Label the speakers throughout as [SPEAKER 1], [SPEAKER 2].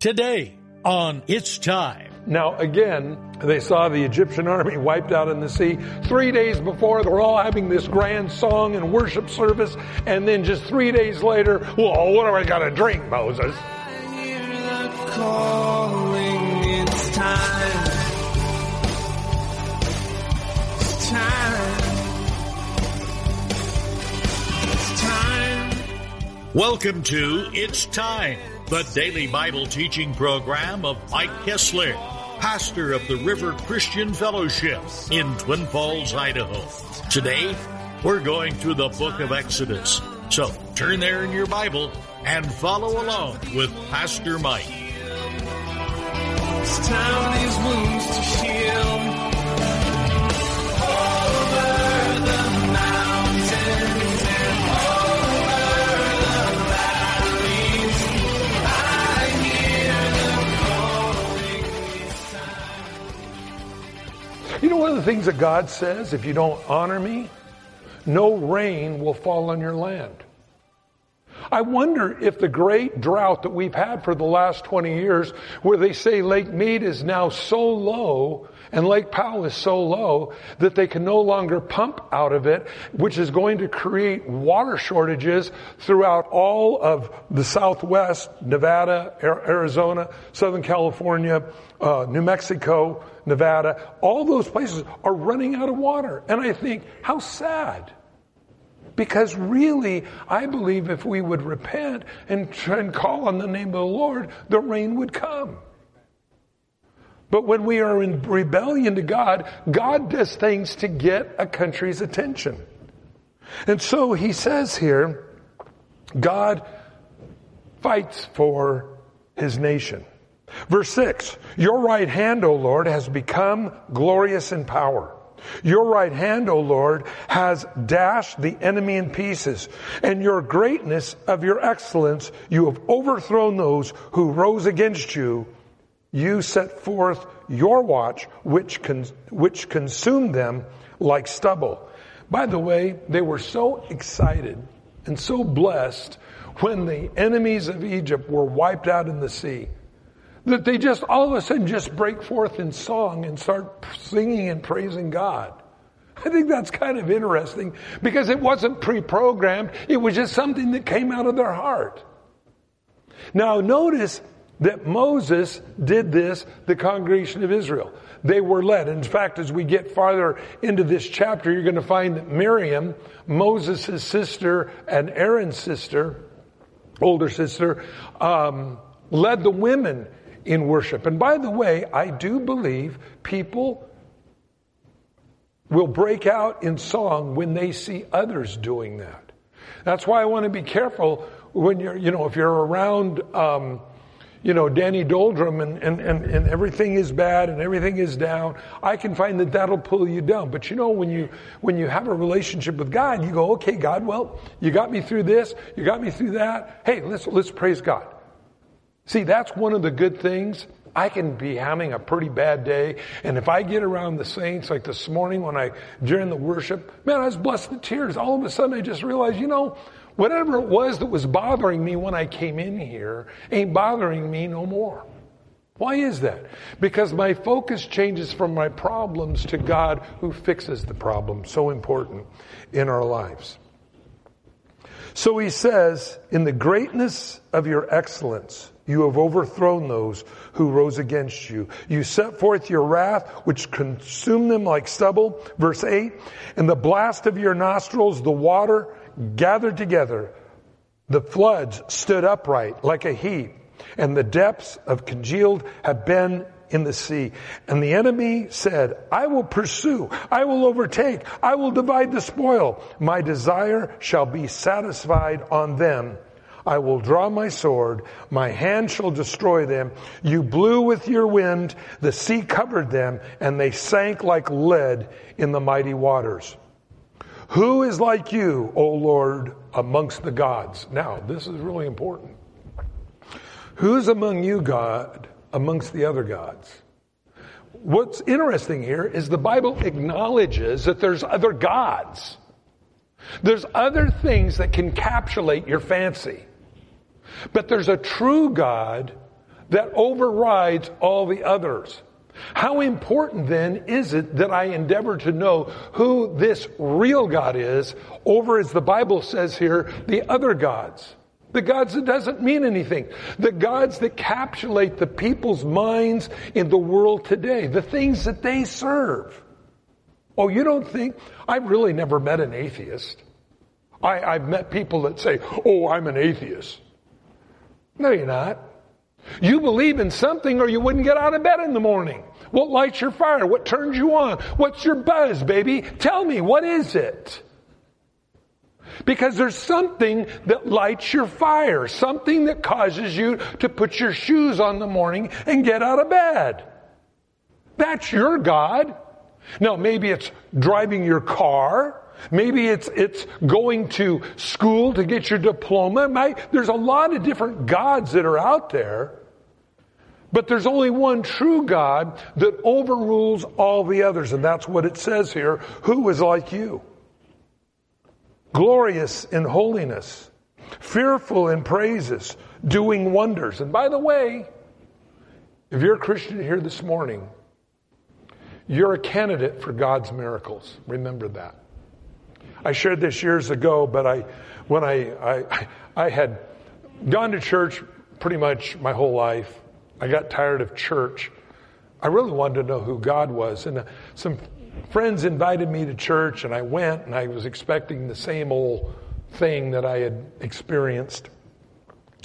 [SPEAKER 1] Today on It's Time.
[SPEAKER 2] Now, again, they saw the Egyptian army wiped out in the sea. Three days before, they're all having this grand song and worship service. And then just three days later, well, what do I got to drink, Moses?
[SPEAKER 3] calling, it's time. It's time. It's time.
[SPEAKER 1] Welcome to It's Time, the daily Bible teaching program of Mike Kessler, pastor of the River Christian Fellowship in Twin Falls, Idaho. Today, we're going through the book of Exodus. So turn there in your Bible and follow along with Pastor Mike.
[SPEAKER 2] Things that God says, if you don't honor me, no rain will fall on your land. I wonder if the great drought that we've had for the last 20 years, where they say Lake Mead is now so low and Lake Powell is so low that they can no longer pump out of it, which is going to create water shortages throughout all of the Southwest, Nevada, Arizona, Southern California, uh, New Mexico, Nevada. All those places are running out of water. And I think, how sad. Because really, I believe if we would repent and, and call on the name of the Lord, the rain would come. But when we are in rebellion to God, God does things to get a country's attention. And so he says here, God fights for his nation. Verse 6 Your right hand, O Lord, has become glorious in power. Your right hand, O Lord, has dashed the enemy in pieces, and your greatness of your excellence, you have overthrown those who rose against you. You set forth your watch, which, which consumed them like stubble. By the way, they were so excited and so blessed when the enemies of Egypt were wiped out in the sea that they just all of a sudden just break forth in song and start singing and praising God. I think that's kind of interesting because it wasn't pre-programmed. It was just something that came out of their heart. Now notice that Moses did this, the congregation of Israel. They were led. In fact, as we get farther into this chapter, you're going to find that Miriam, Moses' sister and Aaron's sister, older sister, um, led the women in worship. And by the way, I do believe people will break out in song when they see others doing that. That's why I want to be careful when you're, you know, if you're around, um, you know, Danny Doldrum and, and, and, and everything is bad and everything is down, I can find that that'll pull you down. But you know, when you, when you have a relationship with God, you go, okay, God, well, you got me through this, you got me through that. Hey, let's, let's praise God. See, that's one of the good things. I can be having a pretty bad day, and if I get around the saints, like this morning when I, during the worship, man, I was blessed to tears. All of a sudden I just realized, you know, whatever it was that was bothering me when I came in here ain't bothering me no more. Why is that? Because my focus changes from my problems to God who fixes the problem. So important in our lives. So he says, in the greatness of your excellence, you have overthrown those who rose against you. You set forth your wrath, which consumed them like stubble. Verse 8. In the blast of your nostrils, the water gathered together. The floods stood upright like a heap, and the depths of congealed have been in the sea. And the enemy said, I will pursue, I will overtake, I will divide the spoil. My desire shall be satisfied on them I will draw my sword. My hand shall destroy them. You blew with your wind. The sea covered them and they sank like lead in the mighty waters. Who is like you, O Lord, amongst the gods? Now, this is really important. Who's among you, God, amongst the other gods? What's interesting here is the Bible acknowledges that there's other gods. There's other things that can capsulate your fancy. But there's a true God that overrides all the others. How important then is it that I endeavor to know who this real God is over, as the Bible says here, the other gods? The gods that doesn't mean anything. The gods that capsulate the people's minds in the world today. The things that they serve. Oh, you don't think? I've really never met an atheist. I, I've met people that say, oh, I'm an atheist. No, you're not. You believe in something or you wouldn't get out of bed in the morning. What lights your fire? What turns you on? What's your buzz, baby? Tell me, what is it? Because there's something that lights your fire, something that causes you to put your shoes on the morning and get out of bed. That's your God. Now, maybe it's driving your car. Maybe it's, it's going to school to get your diploma. There's a lot of different gods that are out there. But there's only one true God that overrules all the others. And that's what it says here. Who is like you? Glorious in holiness, fearful in praises, doing wonders. And by the way, if you're a Christian here this morning, you're a candidate for God's miracles. Remember that. I shared this years ago, but I, when I, I, I had gone to church pretty much my whole life, I got tired of church. I really wanted to know who God was. And uh, some friends invited me to church, and I went, and I was expecting the same old thing that I had experienced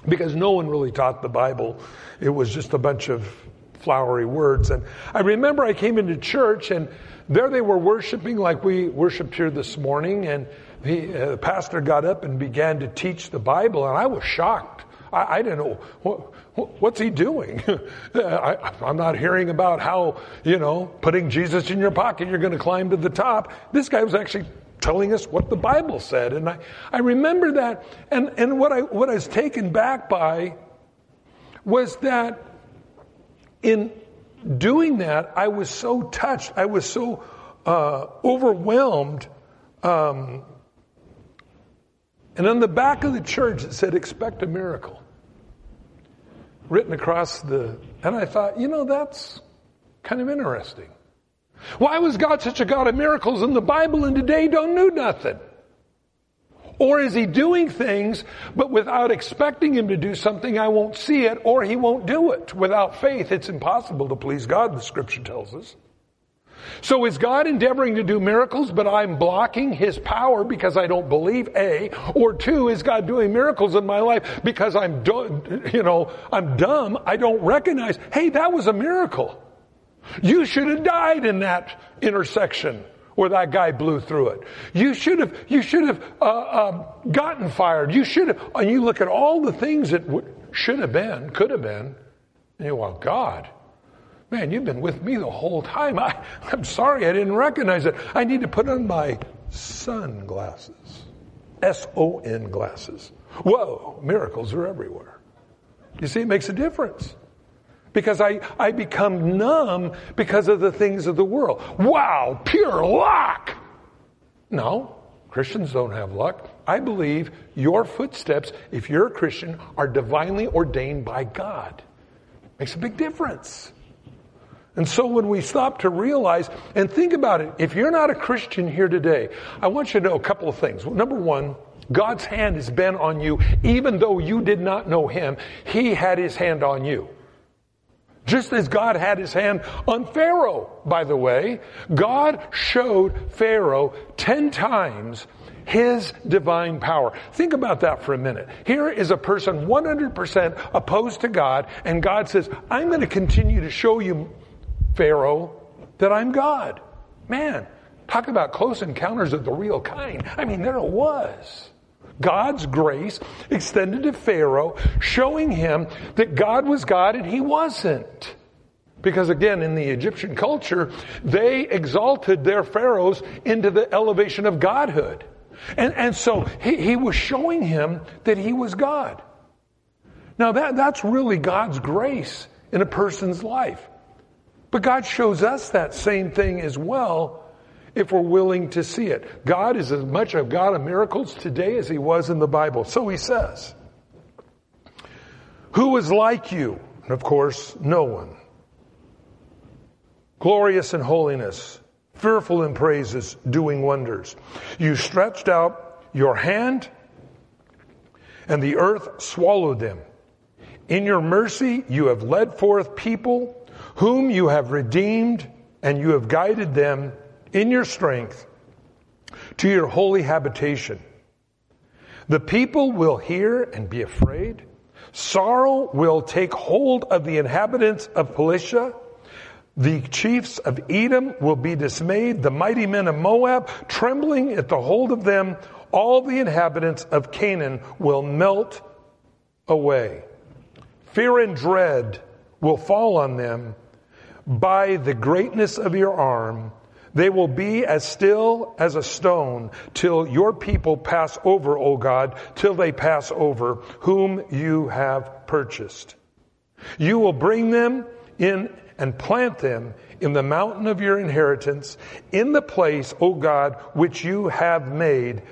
[SPEAKER 2] because no one really taught the Bible. It was just a bunch of flowery words. And I remember I came into church, and there they were worshiping like we worshiped here this morning, and he, uh, the pastor got up and began to teach the Bible, and I was shocked. I, I didn't know what, what's he doing? I, I'm not hearing about how, you know, putting Jesus in your pocket, you're going to climb to the top. This guy was actually telling us what the Bible said. And I, I remember that. And, and what I, what I was taken back by was that in doing that, I was so touched. I was so uh, overwhelmed. Um, and on the back of the church, it said, expect a miracle written across the, and I thought, you know, that's kind of interesting. Why was God such a God of miracles in the Bible and today don't do nothing? Or is he doing things, but without expecting him to do something, I won't see it, or he won't do it? Without faith, it's impossible to please God, the scripture tells us. So is God endeavoring to do miracles, but I'm blocking his power because I don't believe A? Or two, is God doing miracles in my life because I'm, you know, I'm dumb. I don't recognize, hey, that was a miracle. You should have died in that intersection where that guy blew through it. You should have, you should have uh, uh, gotten fired. You should have, and you look at all the things that w- should have been, could have been, and you go, well, God, Man, you've been with me the whole time. I, I'm sorry I didn't recognize it. I need to put on my sunglasses. S O N glasses. Whoa, miracles are everywhere. You see, it makes a difference. Because I, I become numb because of the things of the world. Wow, pure luck! No, Christians don't have luck. I believe your footsteps, if you're a Christian, are divinely ordained by God. Makes a big difference. And so when we stop to realize and think about it, if you're not a Christian here today, I want you to know a couple of things. Number one, God's hand has been on you even though you did not know Him. He had His hand on you. Just as God had His hand on Pharaoh, by the way, God showed Pharaoh ten times his divine power. Think about that for a minute. Here is a person 100% opposed to God, and God says, I'm going to continue to show you Pharaoh that I'm God. Man, talk about close encounters of the real kind. I mean, there it was. God's grace extended to Pharaoh, showing him that God was God and he wasn't. Because again, in the Egyptian culture, they exalted their pharaohs into the elevation of godhood. And, and so he, he was showing him that he was God. Now that, that's really God's grace in a person's life. But God shows us that same thing as well if we're willing to see it. God is as much a God of miracles today as he was in the Bible. So he says, Who is like you, And of course, no one. Glorious in holiness, fearful in praises, doing wonders. You stretched out your hand, and the earth swallowed them. In your mercy, you have led forth people whom you have redeemed, and you have guided them in your strength to your holy habitation. The people will hear and be afraid. Sorrow will take hold of the inhabitants of Philistia. The chiefs of Edom will be dismayed. The mighty men of Moab, trembling at the hold of them, all the inhabitants of Canaan will melt away. Fear and dread will fall on them by the greatness of your arm. They will be as still as a stone till your people pass over, O God, till they pass over, whom you have purchased. You will bring them in and plant them in the mountain of your inheritance, in the place, O God, which you have made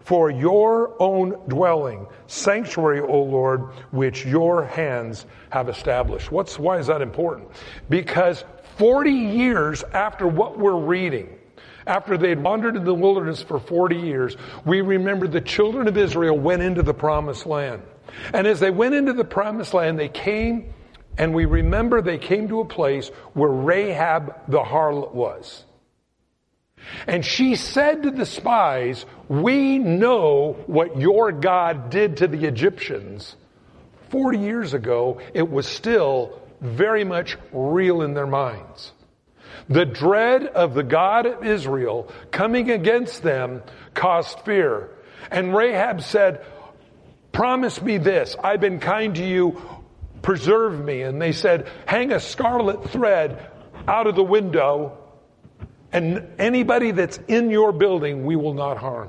[SPEAKER 2] for your own dwelling, sanctuary, O Lord, which your hands have established. What's, why is that important? Because 40 years after what we're reading, after they had wandered in the wilderness for 40 years, we remember the children of Israel went into the promised land. And as they went into the promised land, they came, and we remember they came to a place where Rahab the harlot was. And she said to the spies, We know what your God did to the Egyptians. 40 years ago, it was still very much real in their minds. The dread of the God of Israel coming against them caused fear. And Rahab said, Promise me this. I've been kind to you. Preserve me. And they said, Hang a scarlet thread out of the window and anybody that's in your building, we will not harm.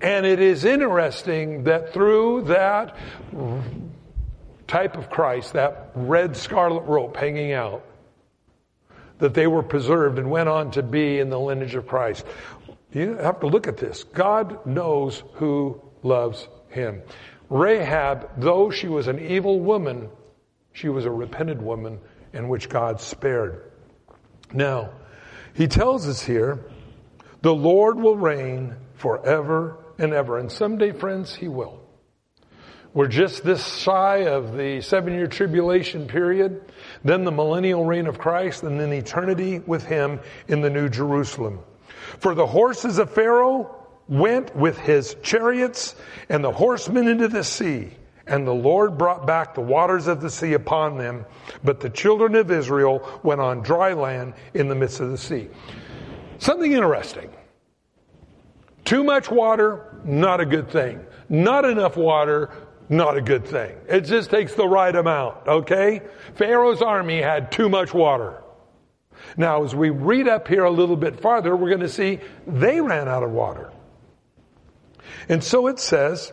[SPEAKER 2] And it is interesting that through that type of Christ, that red scarlet rope hanging out, that they were preserved and went on to be in the lineage of Christ. You have to look at this. God knows who loves him. Rahab, though she was an evil woman, she was a repentant woman in which God spared. Now, he tells us here, the Lord will reign forever and ever. And someday, friends, He will. We're just this shy of the seven year tribulation period, then the millennial reign of Christ, and then eternity with Him in the New Jerusalem. For the horses of Pharaoh went with his chariots and the horsemen into the sea. And the Lord brought back the waters of the sea upon them, but the children of Israel went on dry land in the midst of the sea. Something interesting. Too much water, not a good thing. Not enough water, not a good thing. It just takes the right amount, okay? Pharaoh's army had too much water. Now, as we read up here a little bit farther, we're going to see they ran out of water. And so it says,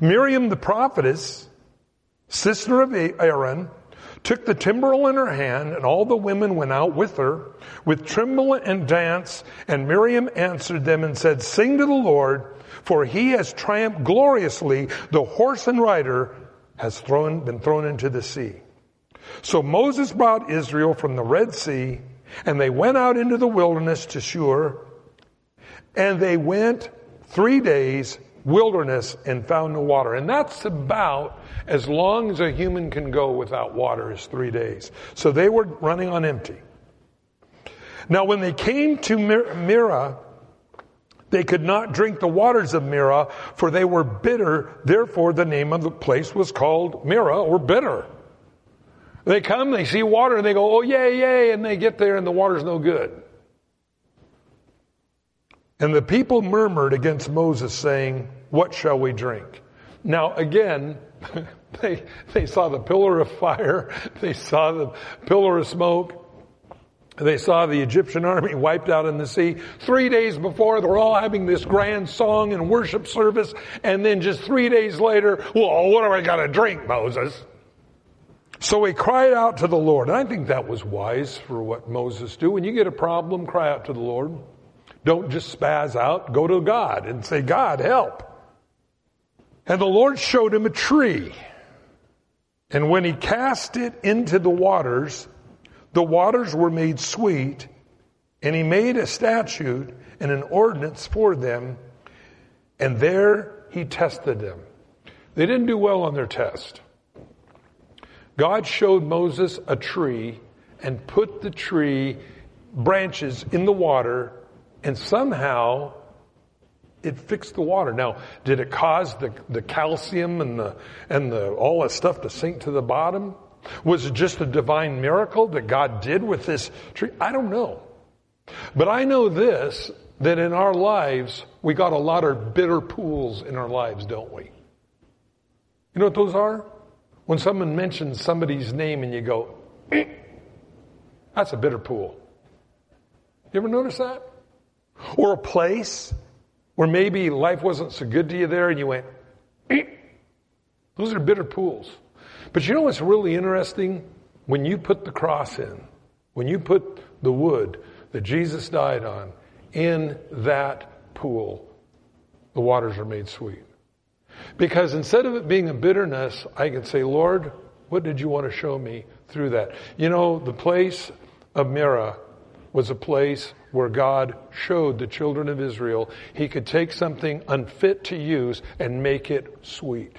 [SPEAKER 2] Miriam the prophetess, sister of Aaron, took the timbrel in her hand, and all the women went out with her with timbrel and dance. And Miriam answered them and said, Sing to the Lord, for he has triumphed gloriously. The horse and rider has thrown, been thrown into the sea. So Moses brought Israel from the Red Sea, and they went out into the wilderness to Shur, and they went three days wilderness and found no water. And that's about as long as a human can go without water is three days. So they were running on empty. Now when they came to Marah, they could not drink the waters of Marah, for they were bitter. Therefore the name of the place was called Marah or bitter. They come, they see water, and they go, oh yay, yay, and they get there and the water's no good. And the people murmured against Moses, saying, What shall we drink? Now, again, they, they saw the pillar of fire, they saw the pillar of smoke, they saw the Egyptian army wiped out in the sea. Three days before, they're all having this grand song and worship service, and then just three days later, well, what do I got to drink, Moses? So he cried out to the Lord. And I think that was wise for what Moses do. When you get a problem, cry out to the Lord. Don't just spaz out. Go to God and say, God, help. And the Lord showed him a tree. And when he cast it into the waters, the waters were made sweet, and he made a statute and an ordinance for them, and there he tested them. They didn't do well on their test. God showed Moses a tree and put the tree branches in the water, and somehow it fixed the water. Now, did it cause the, the calcium and the and the all that stuff to sink to the bottom? Was it just a divine miracle that God did with this tree? I don't know. But I know this that in our lives we got a lot of bitter pools in our lives, don't we? You know what those are? When someone mentions somebody's name and you go, eh, that's a bitter pool. You ever notice that? Or a place where maybe life wasn't so good to you there and you went, eh. those are bitter pools. But you know what's really interesting? When you put the cross in, when you put the wood that Jesus died on in that pool, the waters are made sweet. Because instead of it being a bitterness, I can say, Lord, what did you want to show me through that? You know, the place of Marah was a place where God showed the children of Israel he could take something unfit to use and make it sweet.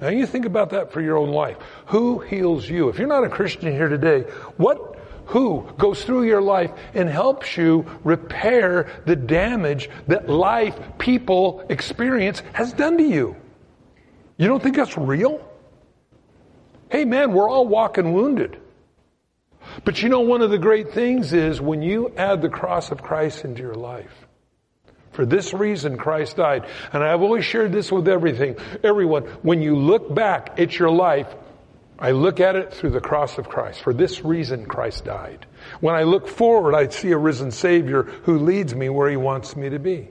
[SPEAKER 2] Now you think about that for your own life. Who heals you? If you're not a Christian here today, what who goes through your life and helps you repair the damage that life, people, experience has done to you? You don't think that's real? Hey man, we're all walking wounded. But you know, one of the great things is when you add the cross of Christ into your life. For this reason, Christ died. And I've always shared this with everything, everyone. When you look back at your life, I look at it through the cross of Christ. For this reason, Christ died. When I look forward, I see a risen Savior who leads me where He wants me to be.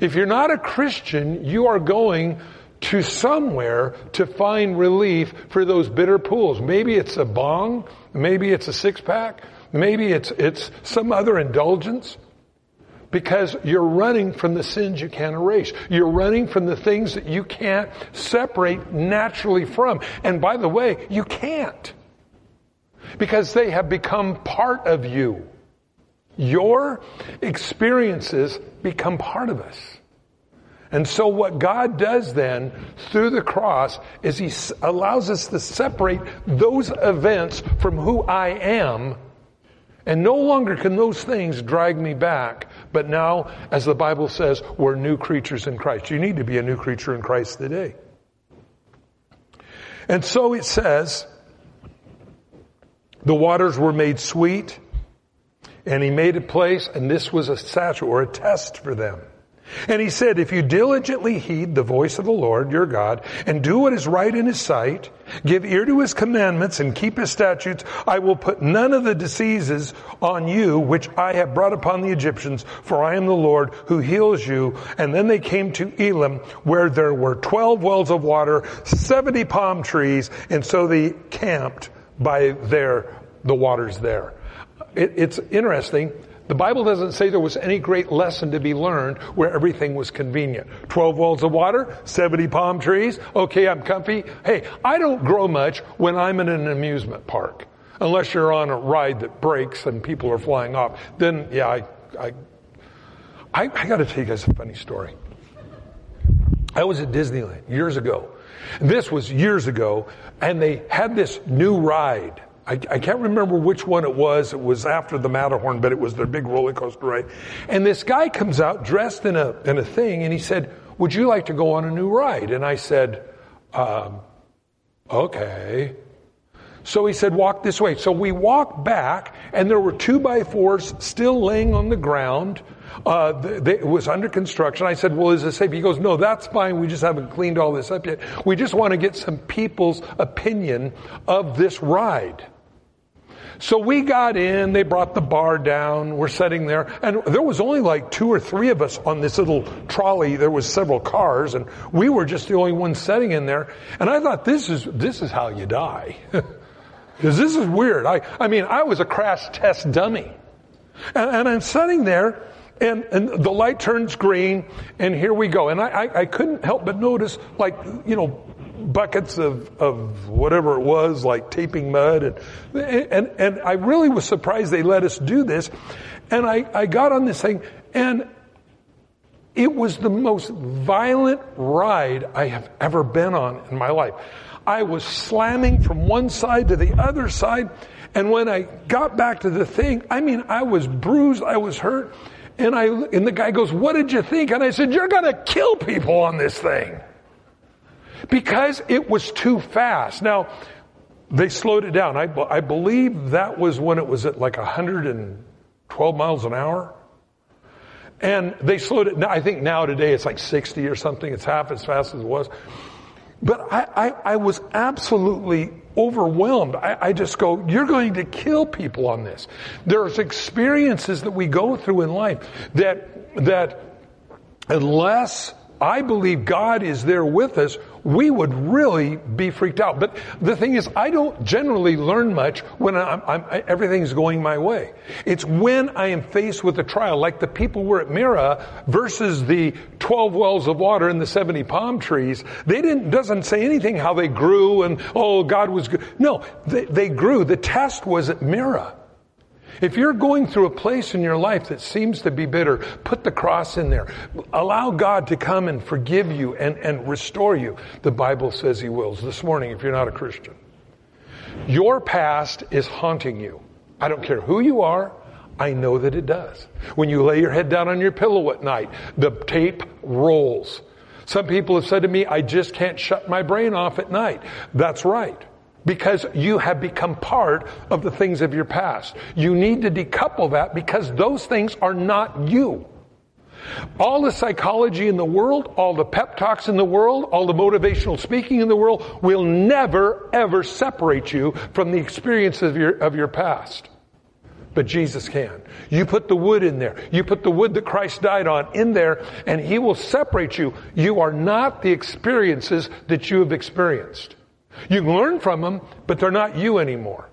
[SPEAKER 2] If you're not a Christian, you are going to somewhere to find relief for those bitter pools. Maybe it's a bong, maybe it's a six pack, maybe it's, it's some other indulgence. Because you're running from the sins you can't erase. You're running from the things that you can't separate naturally from. And by the way, you can't. Because they have become part of you. Your experiences become part of us. And so what God does then through the cross is He allows us to separate those events from who I am. And no longer can those things drag me back. But now, as the Bible says, we're new creatures in Christ. You need to be a new creature in Christ today. And so it says, the waters were made sweet, and he made a place, and this was a statue or a test for them. And he said, if you diligently heed the voice of the Lord your God and do what is right in his sight, give ear to his commandments and keep his statutes, I will put none of the diseases on you which I have brought upon the Egyptians, for I am the Lord who heals you. And then they came to Elim where there were 12 wells of water, 70 palm trees, and so they camped by there, the waters there. It, it's interesting the Bible doesn't say there was any great lesson to be learned where everything was convenient. 12 wells of water, 70 palm trees. Okay, I'm comfy. Hey, I don't grow much when I'm in an amusement park. Unless you're on a ride that breaks and people are flying off. Then, yeah, I, I, I, I gotta tell you guys a funny story. I was at Disneyland years ago. This was years ago, and they had this new ride I, I, can't remember which one it was. It was after the Matterhorn, but it was their big roller coaster ride. And this guy comes out dressed in a, in a thing and he said, would you like to go on a new ride? And I said, um, okay. So he said, walk this way. So we walked back and there were two by fours still laying on the ground. Uh, it was under construction. I said, well, is it safe? He goes, no, that's fine. We just haven't cleaned all this up yet. We just want to get some people's opinion of this ride. So we got in, they brought the bar down, we're sitting there, and there was only like two or three of us on this little trolley. There was several cars, and we were just the only ones sitting in there. And I thought, this is, this is how you die. Because this is weird. I, I mean, I was a crash test dummy. And, and I'm sitting there, and, and the light turns green, and here we go. And I, I, I couldn't help but notice, like, you know, buckets of, of whatever it was, like taping mud. And, and, and I really was surprised they let us do this. And I, I got on this thing and it was the most violent ride I have ever been on in my life. I was slamming from one side to the other side. And when I got back to the thing, I mean, I was bruised, I was hurt. And I, and the guy goes, what did you think? And I said, you're gonna kill people on this thing. Because it was too fast. Now, they slowed it down. I, I believe that was when it was at like 112 miles an hour. And they slowed it. I think now today it's like 60 or something. It's half as fast as it was. But I, I, I was absolutely overwhelmed. I, I, just go, you're going to kill people on this. There's experiences that we go through in life that, that unless I believe God is there with us, we would really be freaked out. But the thing is, I don't generally learn much when I'm, I'm, everything's going my way. It's when I am faced with a trial, like the people were at Marah versus the 12 wells of water and the 70 palm trees. They didn't, doesn't say anything how they grew and, oh, God was good. No, they, they grew. The test was at Marah. If you're going through a place in your life that seems to be bitter, put the cross in there. Allow God to come and forgive you and, and restore you. The Bible says He wills. This morning, if you're not a Christian, your past is haunting you. I don't care who you are. I know that it does. When you lay your head down on your pillow at night, the tape rolls. Some people have said to me, I just can't shut my brain off at night. That's right because you have become part of the things of your past. You need to decouple that because those things are not you. All the psychology in the world, all the pep talks in the world, all the motivational speaking in the world will never ever separate you from the experiences of your, of your past. But Jesus can. You put the wood in there. You put the wood that Christ died on in there and He will separate you. You are not the experiences that you have experienced. You can learn from them, but they're not you anymore.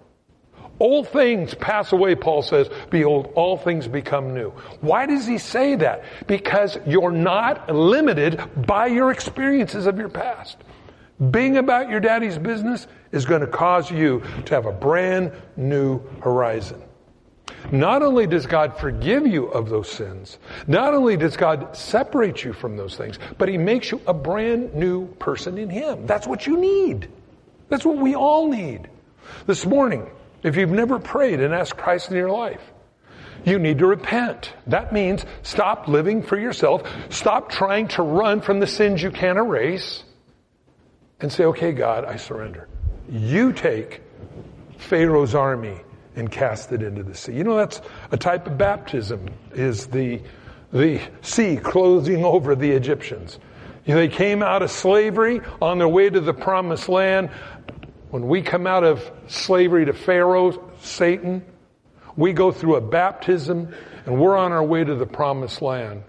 [SPEAKER 2] Old things pass away, Paul says. Behold, all things become new. Why does he say that? Because you're not limited by your experiences of your past. Being about your daddy's business is going to cause you to have a brand new horizon. Not only does God forgive you of those sins, not only does God separate you from those things, but he makes you a brand new person in him. That's what you need. That's what we all need. This morning, if you've never prayed and asked Christ in your life, you need to repent. That means stop living for yourself. Stop trying to run from the sins you can't erase and say, okay, God, I surrender. You take Pharaoh's army and cast it into the sea. You know, that's a type of baptism is the, the sea closing over the Egyptians. They came out of slavery on their way to the promised land. When we come out of slavery to Pharaoh, Satan, we go through a baptism and we're on our way to the promised land.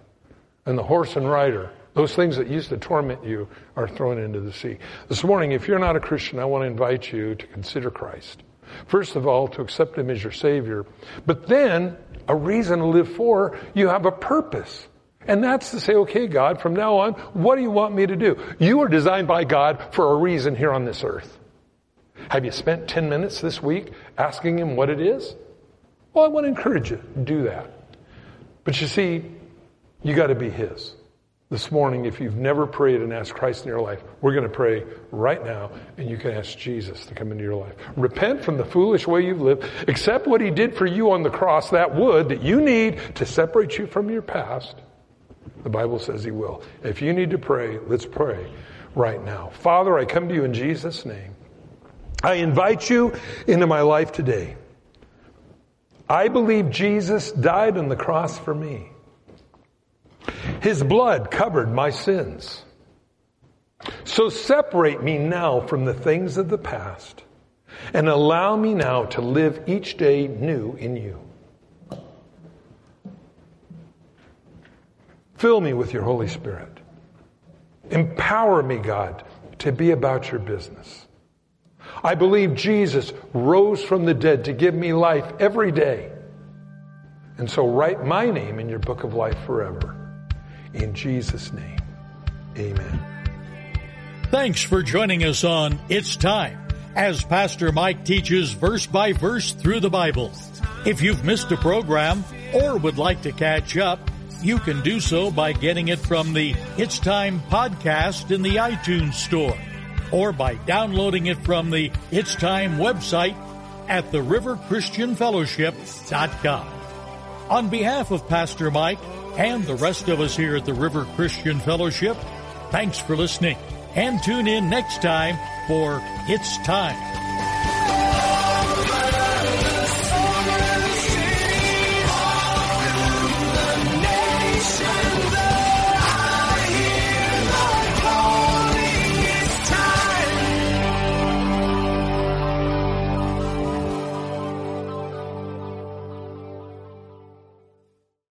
[SPEAKER 2] And the horse and rider, those things that used to torment you, are thrown into the sea. This morning, if you're not a Christian, I want to invite you to consider Christ. First of all, to accept Him as your Savior. But then, a reason to live for, you have a purpose. And that's to say, okay, God, from now on, what do you want me to do? You are designed by God for a reason here on this earth. Have you spent 10 minutes this week asking Him what it is? Well, I want to encourage you to do that. But you see, you got to be His. This morning, if you've never prayed and asked Christ in your life, we're going to pray right now, and you can ask Jesus to come into your life. Repent from the foolish way you've lived. Accept what He did for you on the cross, that wood that you need to separate you from your past the Bible says He will. If you need to pray, let's pray right now. Father, I come to you in Jesus' name. I invite you into my life today. I believe Jesus died on the cross for me. His blood covered my sins. So separate me now from the things of the past and allow me now to live each day new in you. Fill me with your Holy Spirit. Empower me, God, to be about your business. I believe Jesus rose from the dead to give me life every day. And so write my name in your book of life forever. In Jesus' name, amen.
[SPEAKER 1] Thanks for joining us on It's Time as Pastor Mike teaches verse by verse through the Bible. If you've missed a program or would like to catch up, you can do so by getting it from the It's Time podcast in the iTunes Store or by downloading it from the It's Time website at theriverchristianfellowship.com. On behalf of Pastor Mike and the rest of us here at the River Christian Fellowship, thanks for listening and tune in next time for It's Time.